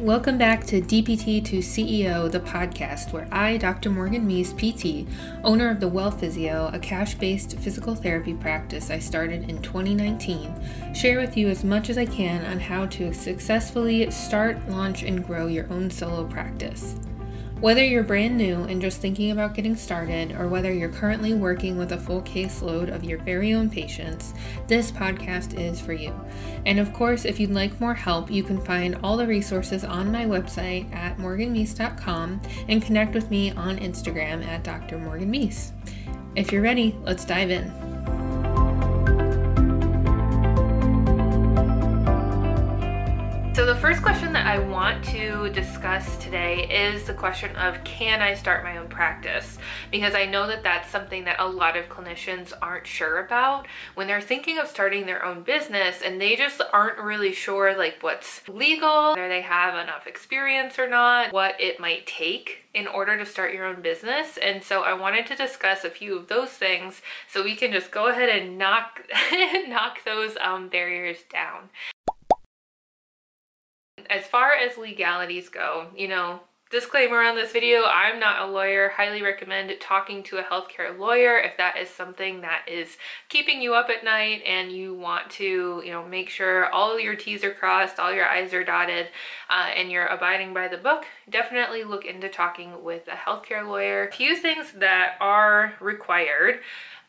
Welcome back to DPT to CEO, the podcast where I, Dr. Morgan Meese, PT, owner of the Well Physio, a cash based physical therapy practice I started in 2019, share with you as much as I can on how to successfully start, launch, and grow your own solo practice. Whether you're brand new and just thinking about getting started, or whether you're currently working with a full caseload of your very own patients, this podcast is for you. And of course, if you'd like more help, you can find all the resources on my website at morganmeese.com and connect with me on Instagram at Dr. Morgan Meese. If you're ready, let's dive in. So, the first question I want to discuss today is the question of can I start my own practice? Because I know that that's something that a lot of clinicians aren't sure about when they're thinking of starting their own business and they just aren't really sure like what's legal, whether they have enough experience or not, what it might take in order to start your own business. And so I wanted to discuss a few of those things so we can just go ahead and knock knock those um, barriers down as far as legalities go, you know, disclaimer on this video, I'm not a lawyer. Highly recommend talking to a healthcare lawyer if that is something that is keeping you up at night and you want to, you know, make sure all your T's are crossed, all your I's are dotted, uh, and you're abiding by the book. Definitely look into talking with a healthcare lawyer. A few things that are required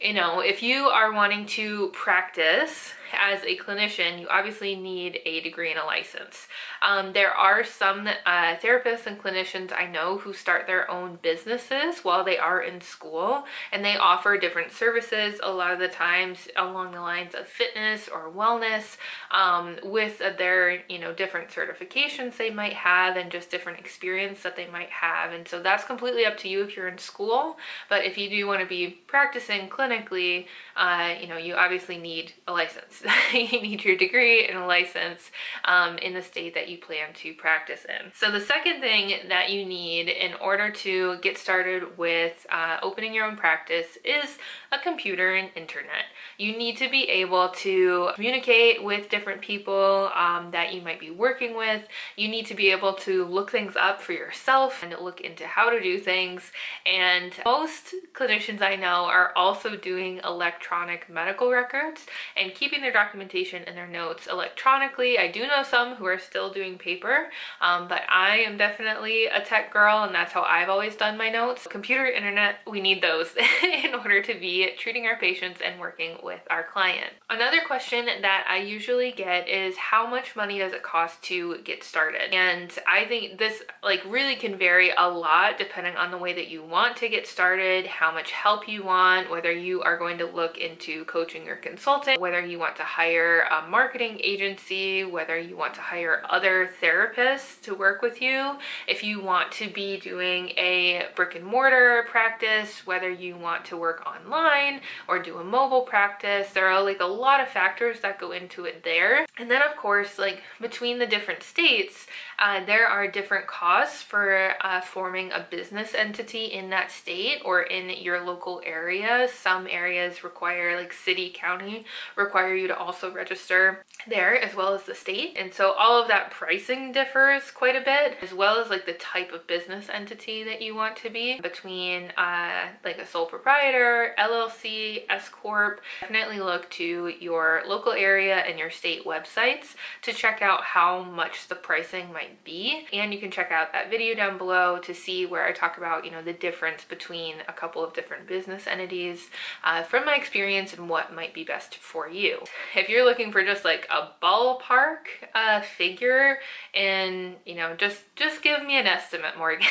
you know, if you are wanting to practice as a clinician, you obviously need a degree and a license. Um, there are some uh, therapists and clinicians I know who start their own businesses while they are in school, and they offer different services a lot of the times along the lines of fitness or wellness um, with their, you know, different certifications they might have and just different experience that they might have. And so that's completely up to you if you're in school. But if you do want to be practicing clinically, uh, you know, you obviously need a license. you need your degree and a license um, in the state that you plan to practice in. So the second thing that you need in order to get started with uh, opening your own practice is a computer and internet. You need to be able to communicate with different people um, that you might be working with. You need to be able to look things up for yourself and look into how to do things. And most clinicians I know are also doing electronic medical records and keeping their documentation and their notes electronically. I do know some who are still doing paper, um, but I am definitely a tech girl and that's how I've always done my notes. Computer, internet, we need those in order to be treating our patients and working with our client. Another question that I usually get is how much money does it cost to get started? And I think this like really can vary a lot depending on the way that you want to get started, how much help you want, whether you are going to look into coaching or consulting, whether you want to hire a marketing agency, whether you want to hire other therapists to work with you, if you want to be doing a brick and mortar practice, whether you want to work online or do a mobile practice. There are like a lot of factors that go into it there. And then of course, like between the different states, uh, there are different costs for uh, forming a business entity in that state or in your local area. Some areas require like city, county, require you to also register there as well as the state. And so all of that pricing differs quite a bit as well as like the type of business entity that you want to be between uh, like a sole proprietor, LLC, S Corp. Definitely look to your local area and your state websites to check out how much the pricing might be. And you can check out that video down below to see where I talk about, you know, the difference between a couple of different business entities uh, from my experience and what might be best for you. If you're looking for just like a ballpark uh, figure and, you know, just, just give me an estimate, Morgan.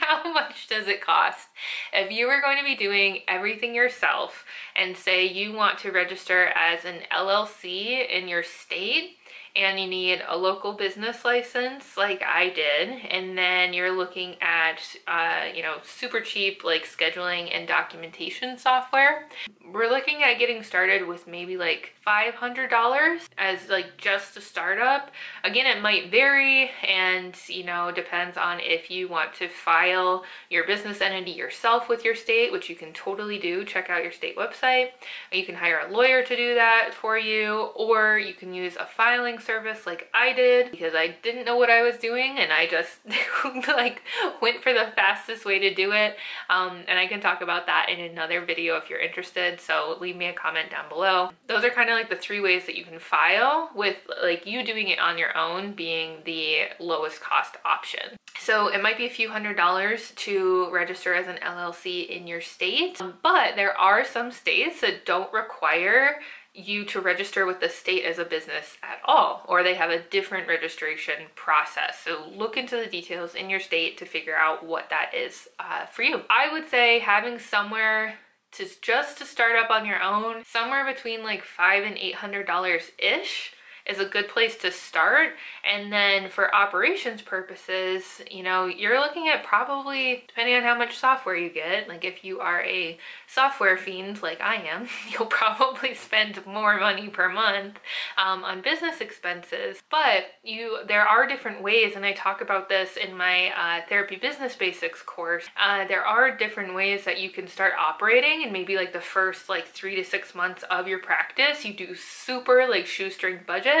how much does it cost? If you were going to be doing everything yourself and say you want to register as an LLC in your state, and you need a local business license like I did and then you're looking at uh, you know super cheap like scheduling and documentation software we're looking at getting started with maybe like $500 as like just a startup. Again, it might vary and you know, depends on if you want to file your business entity yourself with your state, which you can totally do. Check out your state website. You can hire a lawyer to do that for you, or you can use a filing service like I did because I didn't know what I was doing and I just like went for the fastest way to do it. Um, and I can talk about that in another video if you're interested. So leave me a comment down below. Those are kind of like the three ways that you can file with like you doing it on your own being the lowest cost option. So it might be a few hundred dollars to register as an LLC in your state, but there are some states that don't require you to register with the state as a business at all, or they have a different registration process. So look into the details in your state to figure out what that is uh, for you. I would say having somewhere to just to start up on your own, somewhere between like five and eight hundred dollars ish is a good place to start. And then for operations purposes, you know, you're looking at probably, depending on how much software you get, like if you are a software fiend like I am, you'll probably spend more money per month um, on business expenses. But you, there are different ways, and I talk about this in my uh, therapy business basics course. Uh, there are different ways that you can start operating, and maybe like the first like three to six months of your practice, you do super like shoestring budget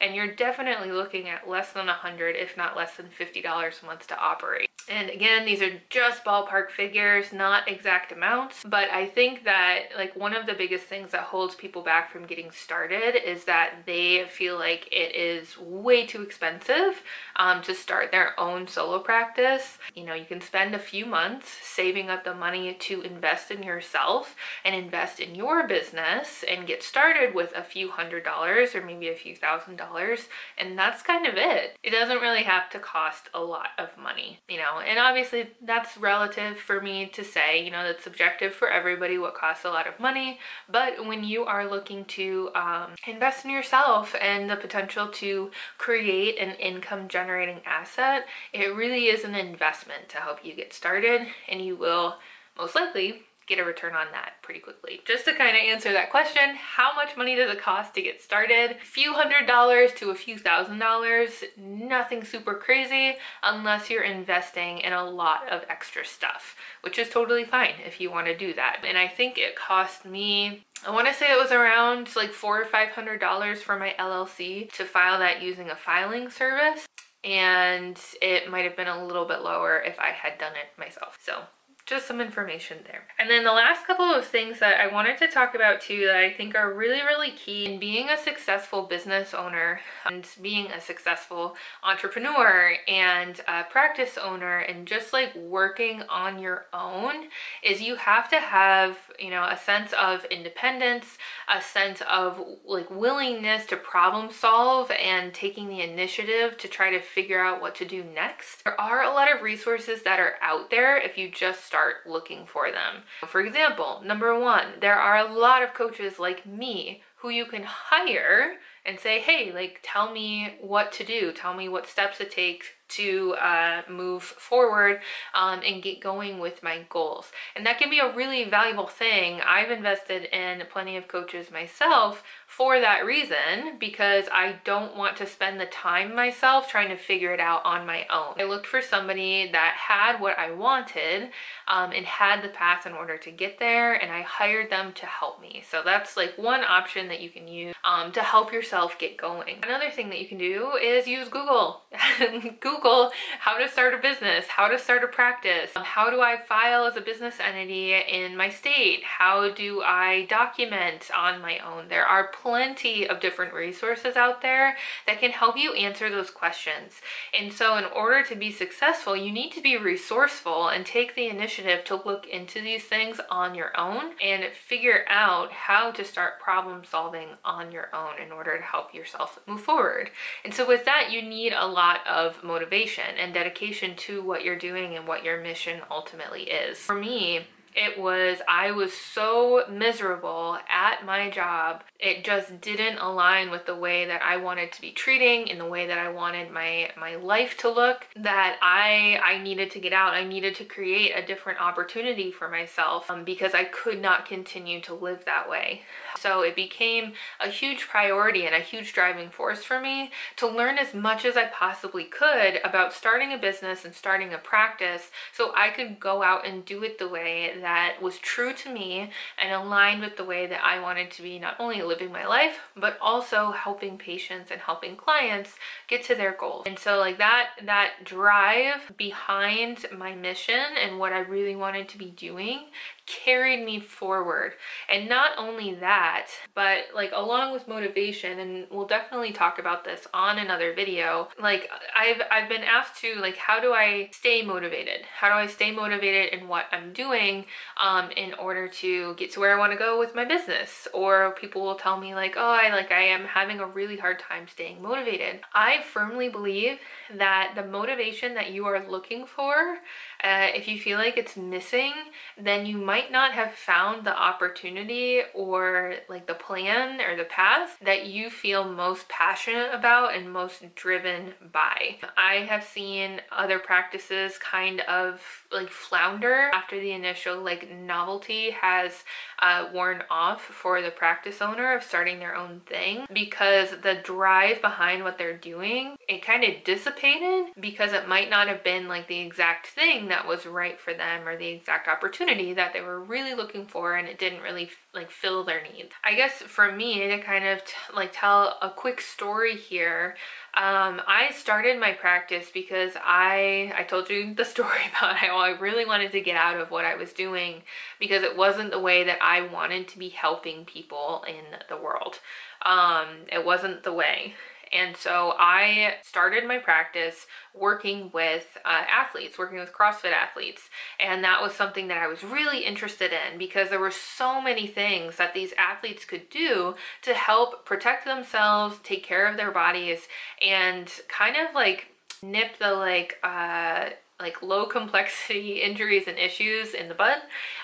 and you're definitely looking at less than a hundred if not less than $50 a month to operate. And again, these are just ballpark figures, not exact amounts, but I think that like one of the biggest things that holds people back from getting started is that they feel like it is way too expensive um, to start their own solo practice. You know, you can spend a few months saving up the money to invest in yourself and invest in your business and get started with a few hundred dollars or maybe a few thousand dollars. And that's kind of it. It doesn't really have to cost a lot of money, you know, and obviously that's relative for me to say, you know, that's subjective for everybody what costs a lot of money. But when you are looking to um, invest in yourself and the potential to create an income generating asset, it really is an investment to help you get started and you will most likely get a return on that pretty quickly. Just to kind of answer that question, how much money does it cost to get started? A few hundred dollars to a few thousand dollars, nothing super crazy unless you're investing in a lot of extra stuff, which is totally fine if you want to do that. And I think it cost me I want to say it was around like four or five hundred dollars for my LLC to file that using a filing service and it might have been a little bit lower if I had done it myself. So just some information there. And then the last couple of things that I wanted to talk about too that I think are really, really key in being a successful business owner and being a successful entrepreneur and a practice owner and just like working on your own is you have to have, you know, a sense of independence, a sense of like willingness to problem solve and taking the initiative to try to figure out what to do next. There are a lot of resources that are out there if you just start start looking for them. For example, number one, there are a lot of coaches like me who you can hire and say, hey, like, tell me what to do, tell me what steps it takes to uh, move forward um, and get going with my goals. And that can be a really valuable thing. I've invested in plenty of coaches myself for that reason because I don't want to spend the time myself trying to figure it out on my own. I looked for somebody that had what I wanted um, and had the path in order to get there and I hired them to help me. So that's like one option that you can use um, to help yourself get going. Another thing that you can do is use Google. Google how to start a business, how to start a practice, um, how do I file as a business entity in my state, how do I document on my own. There are plenty of different resources out there that can help you answer those questions. And so in order to be successful, you need to be resourceful and take the initiative to look into these things on your own and figure out how to start problem solving on your own in order to help yourself move forward. And so with that, you need a lot of motivation and dedication to what you're doing and what your mission ultimately is. For me, It was, I was so miserable at my job. It just didn't align with the way that I wanted to be treating in the way that I wanted my, my life to look that I, I needed to get out. I needed to create a different opportunity for myself um, because I could not continue to live that way. So it became a huge priority and a huge driving force for me to learn as much as I possibly could about starting a business and starting a practice so I could go out and do it the way that was true to me and aligned with the way that I wanted to be not only living my life, but also helping patients and helping clients get to their goals. And so like that, that drive behind my mission and what I really wanted to be doing carried me forward. And not only that, but like along with motivation, and we'll definitely talk about this on another video, like I've, I've been asked to like, how do I stay motivated? How do I stay motivated in what I'm doing um, in order to get to where I want to go with my business? Or people will tell me like, oh, I like I am having a really hard time staying motivated. I firmly believe that the motivation that you are looking for uh, if you feel like it's missing, then you might not have found the opportunity or like the plan or the path that you feel most passionate about and most driven by. I have seen other practices kind of like flounder after the initial like novelty has uh, worn off for the practice owner of starting their own thing because the drive behind what they're doing it kind of dissipated because it might not have been like the exact thing that was right for them or the exact opportunity that they were really looking for and it didn't really like fill their needs. I guess for me to kind of like tell a quick story here um, I started my practice because I I told you the story about how I really wanted to get out of what I was doing because it wasn't the way that I wanted to be helping people in the world. Um, it wasn't the way. And so I started my practice working with uh, athletes, working with CrossFit athletes. And that was something that I was really interested in because there were so many things that these athletes could do to help protect themselves, take care of their bodies, and kind of like nip the like uh like low complexity injuries and issues in the bud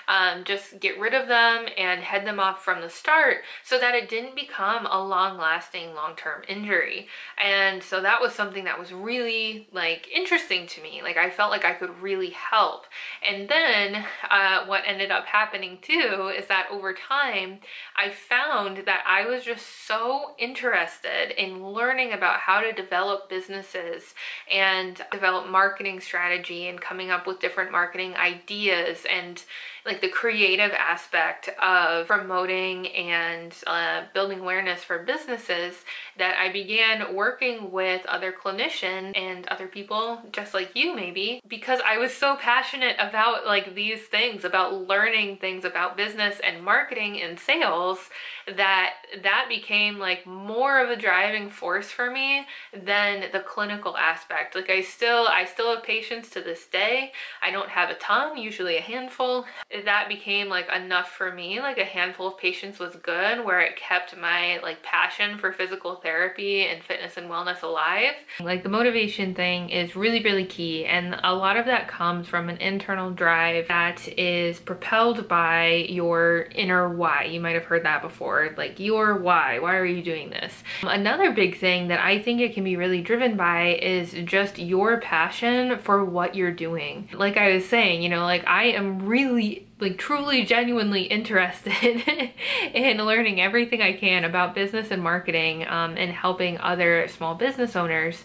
um, just get rid of them and head them off from the start so that it didn't become a long-lasting long-term injury. And so that was something that was really like interesting to me. Like I felt like I could really help. And then uh, what ended up happening too is that over time I found that I was just so interested in learning about how to develop businesses and develop marketing strategies strategy and coming up with different marketing ideas and like the creative aspect of promoting and uh, building awareness for businesses that I began working with other clinicians and other people just like you maybe because I was so passionate about like these things about learning things about business and marketing and sales that that became like more of a driving force for me than the clinical aspect. Like I still I still have patients to this day. I don't have a ton usually a handful that became like enough for me like a handful of patients was good where it kept my like passion for physical therapy and fitness and wellness alive. Like the motivation thing is really really key and a lot of that comes from an internal drive that is propelled by your inner why. You might have heard that before like your why. Why are you doing this? Another big thing that i think it can be really driven by is just your passion for what you're doing. Like i was saying you know like i am really like truly genuinely interested in learning everything I can about business and marketing um, and helping other small business owners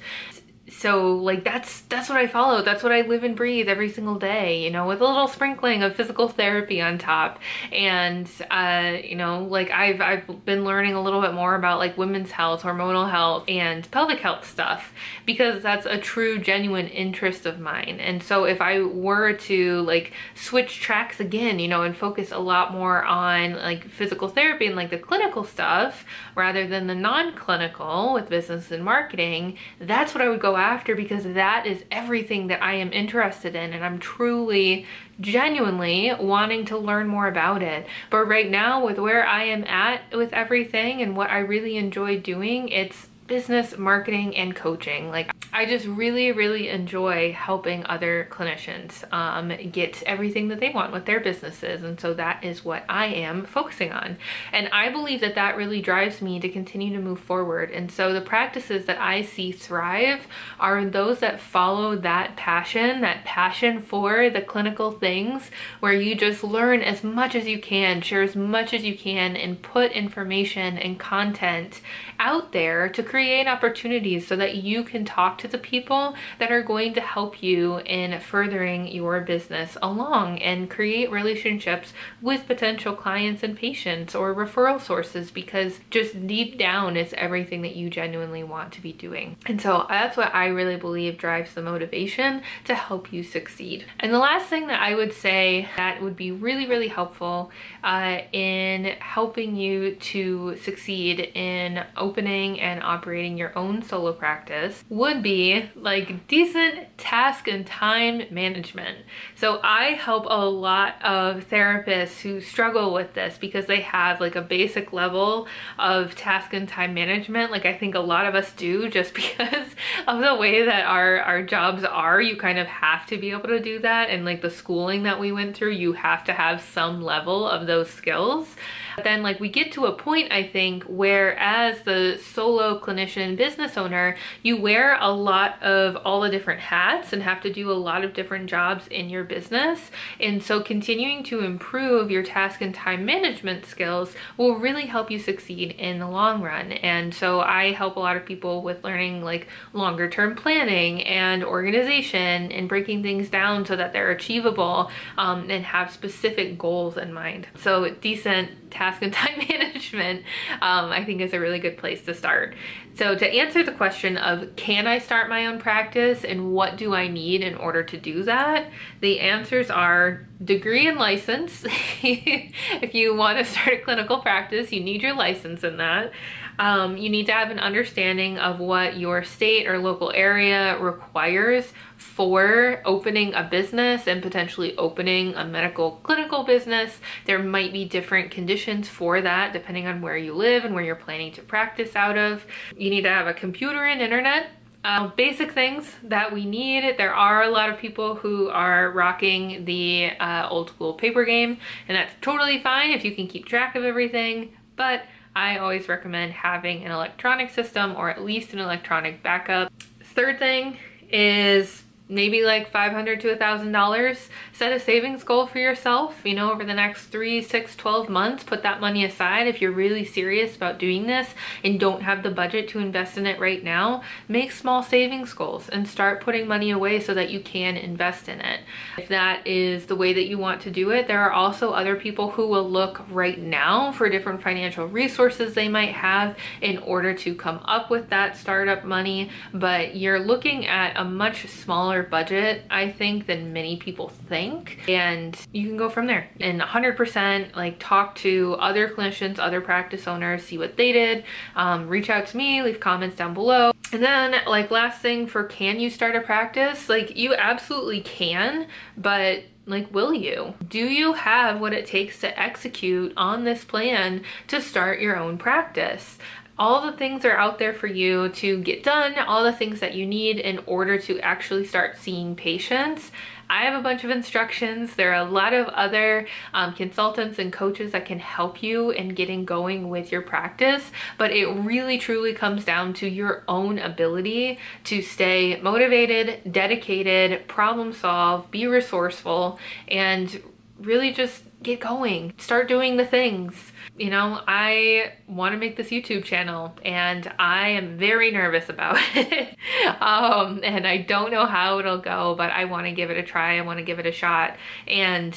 so like that's that's what I follow. That's what I live and breathe every single day you know with a little sprinkling of physical therapy on top. And uh you know like I've I've been learning a little bit more about like women's health hormonal health and pelvic health stuff because that's a true genuine interest of mine. And so if I were to like switch tracks again you know and focus a lot more on like physical therapy and like the clinical stuff rather than the non-clinical with business and marketing that's what I would go after because that is everything that I am interested in and I'm truly genuinely wanting to learn more about it. But right now with where I am at with everything and what I really enjoy doing, it's business, marketing, and coaching. Like, I just really, really enjoy helping other clinicians um, get everything that they want with their businesses. And so that is what I am focusing on. And I believe that that really drives me to continue to move forward. And so the practices that I see thrive are those that follow that passion, that passion for the clinical things, where you just learn as much as you can, share as much as you can, and put information and content out there to create opportunities so that you can talk to the people that are going to help you in furthering your business along and create relationships with potential clients and patients or referral sources because just deep down is everything that you genuinely want to be doing. And so that's what I really believe drives the motivation to help you succeed. And the last thing that I would say that would be really, really helpful uh, in helping you to succeed in opening and operating your own solo practice would be like decent task and time management. So I help a lot of therapists who struggle with this because they have like a basic level of task and time management. Like I think a lot of us do just because of the way that our, our jobs are. You kind of have to be able to do that. And like the schooling that we went through, you have to have some level of those skills. But then like we get to a point, I think, where as the solo clinician business owner, you wear a lot of all the different hats and have to do a lot of different jobs in your business. And so continuing to improve your task and time management skills will really help you succeed in the long run. And so I help a lot of people with learning like longer term planning and organization and breaking things down so that they're achievable um, and have specific goals in mind. So decent task and time management, um, I think is a really good place to start. So to answer the question of can I start my own practice and what do I need in order to do that? The answers are degree and license. if you want to start a clinical practice, you need your license in that. Um, you need to have an understanding of what your state or local area requires for opening a business and potentially opening a medical clinical business. There might be different conditions for that depending on where you live and where you're planning to practice out of. You need to have a computer and internet uh, basic things that we need. There are a lot of people who are rocking the uh, old school paper game, and that's totally fine if you can keep track of everything, but I always recommend having an electronic system or at least an electronic backup. Third thing is maybe like 500 to a thousand dollars set a savings goal for yourself you know over the next three six 12 months. Put that money aside if you're really serious about doing this and don't have the budget to invest in it right now. Make small savings goals and start putting money away so that you can invest in it. If that is the way that you want to do it there are also other people who will look right now for different financial resources they might have in order to come up with that startup money but you're looking at a much smaller budget, I think, than many people think. And you can go from there and 100% like talk to other clinicians, other practice owners, see what they did. Um, reach out to me, leave comments down below. And then like last thing for can you start a practice? Like you absolutely can, but like will you do you have what it takes to execute on this plan to start your own practice all the things are out there for you to get done, all the things that you need in order to actually start seeing patients. I have a bunch of instructions. There are a lot of other um, consultants and coaches that can help you in getting going with your practice, but it really truly comes down to your own ability to stay motivated, dedicated, problem solve, be resourceful, and really just get going. Start doing the things. You know, I want to make this YouTube channel and I am very nervous about it. um, and I don't know how it'll go, but I want to give it a try. I want to give it a shot. And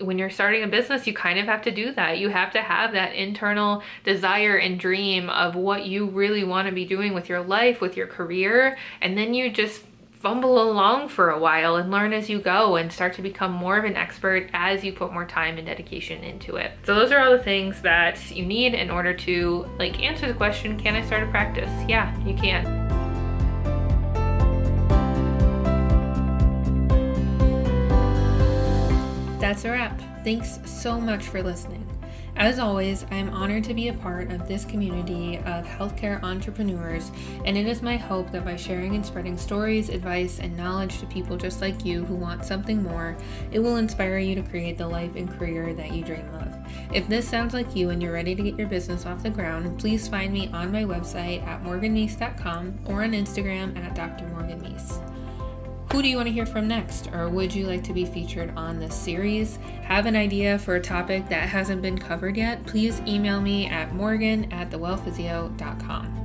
when you're starting a business, you kind of have to do that. You have to have that internal desire and dream of what you really want to be doing with your life, with your career. And then you just fumble along for a while and learn as you go and start to become more of an expert as you put more time and dedication into it. So those are all the things that you need in order to like answer the question, can I start a practice? Yeah, you can. That's a wrap. Thanks so much for listening. As always, I am honored to be a part of this community of healthcare entrepreneurs, and it is my hope that by sharing and spreading stories, advice, and knowledge to people just like you who want something more, it will inspire you to create the life and career that you dream of. If this sounds like you and you're ready to get your business off the ground, please find me on my website at morganmeese.com or on Instagram at Dr. Who do you want to hear from next? Or would you like to be featured on this series? Have an idea for a topic that hasn't been covered yet? Please email me at morgan at thewellphysio.com.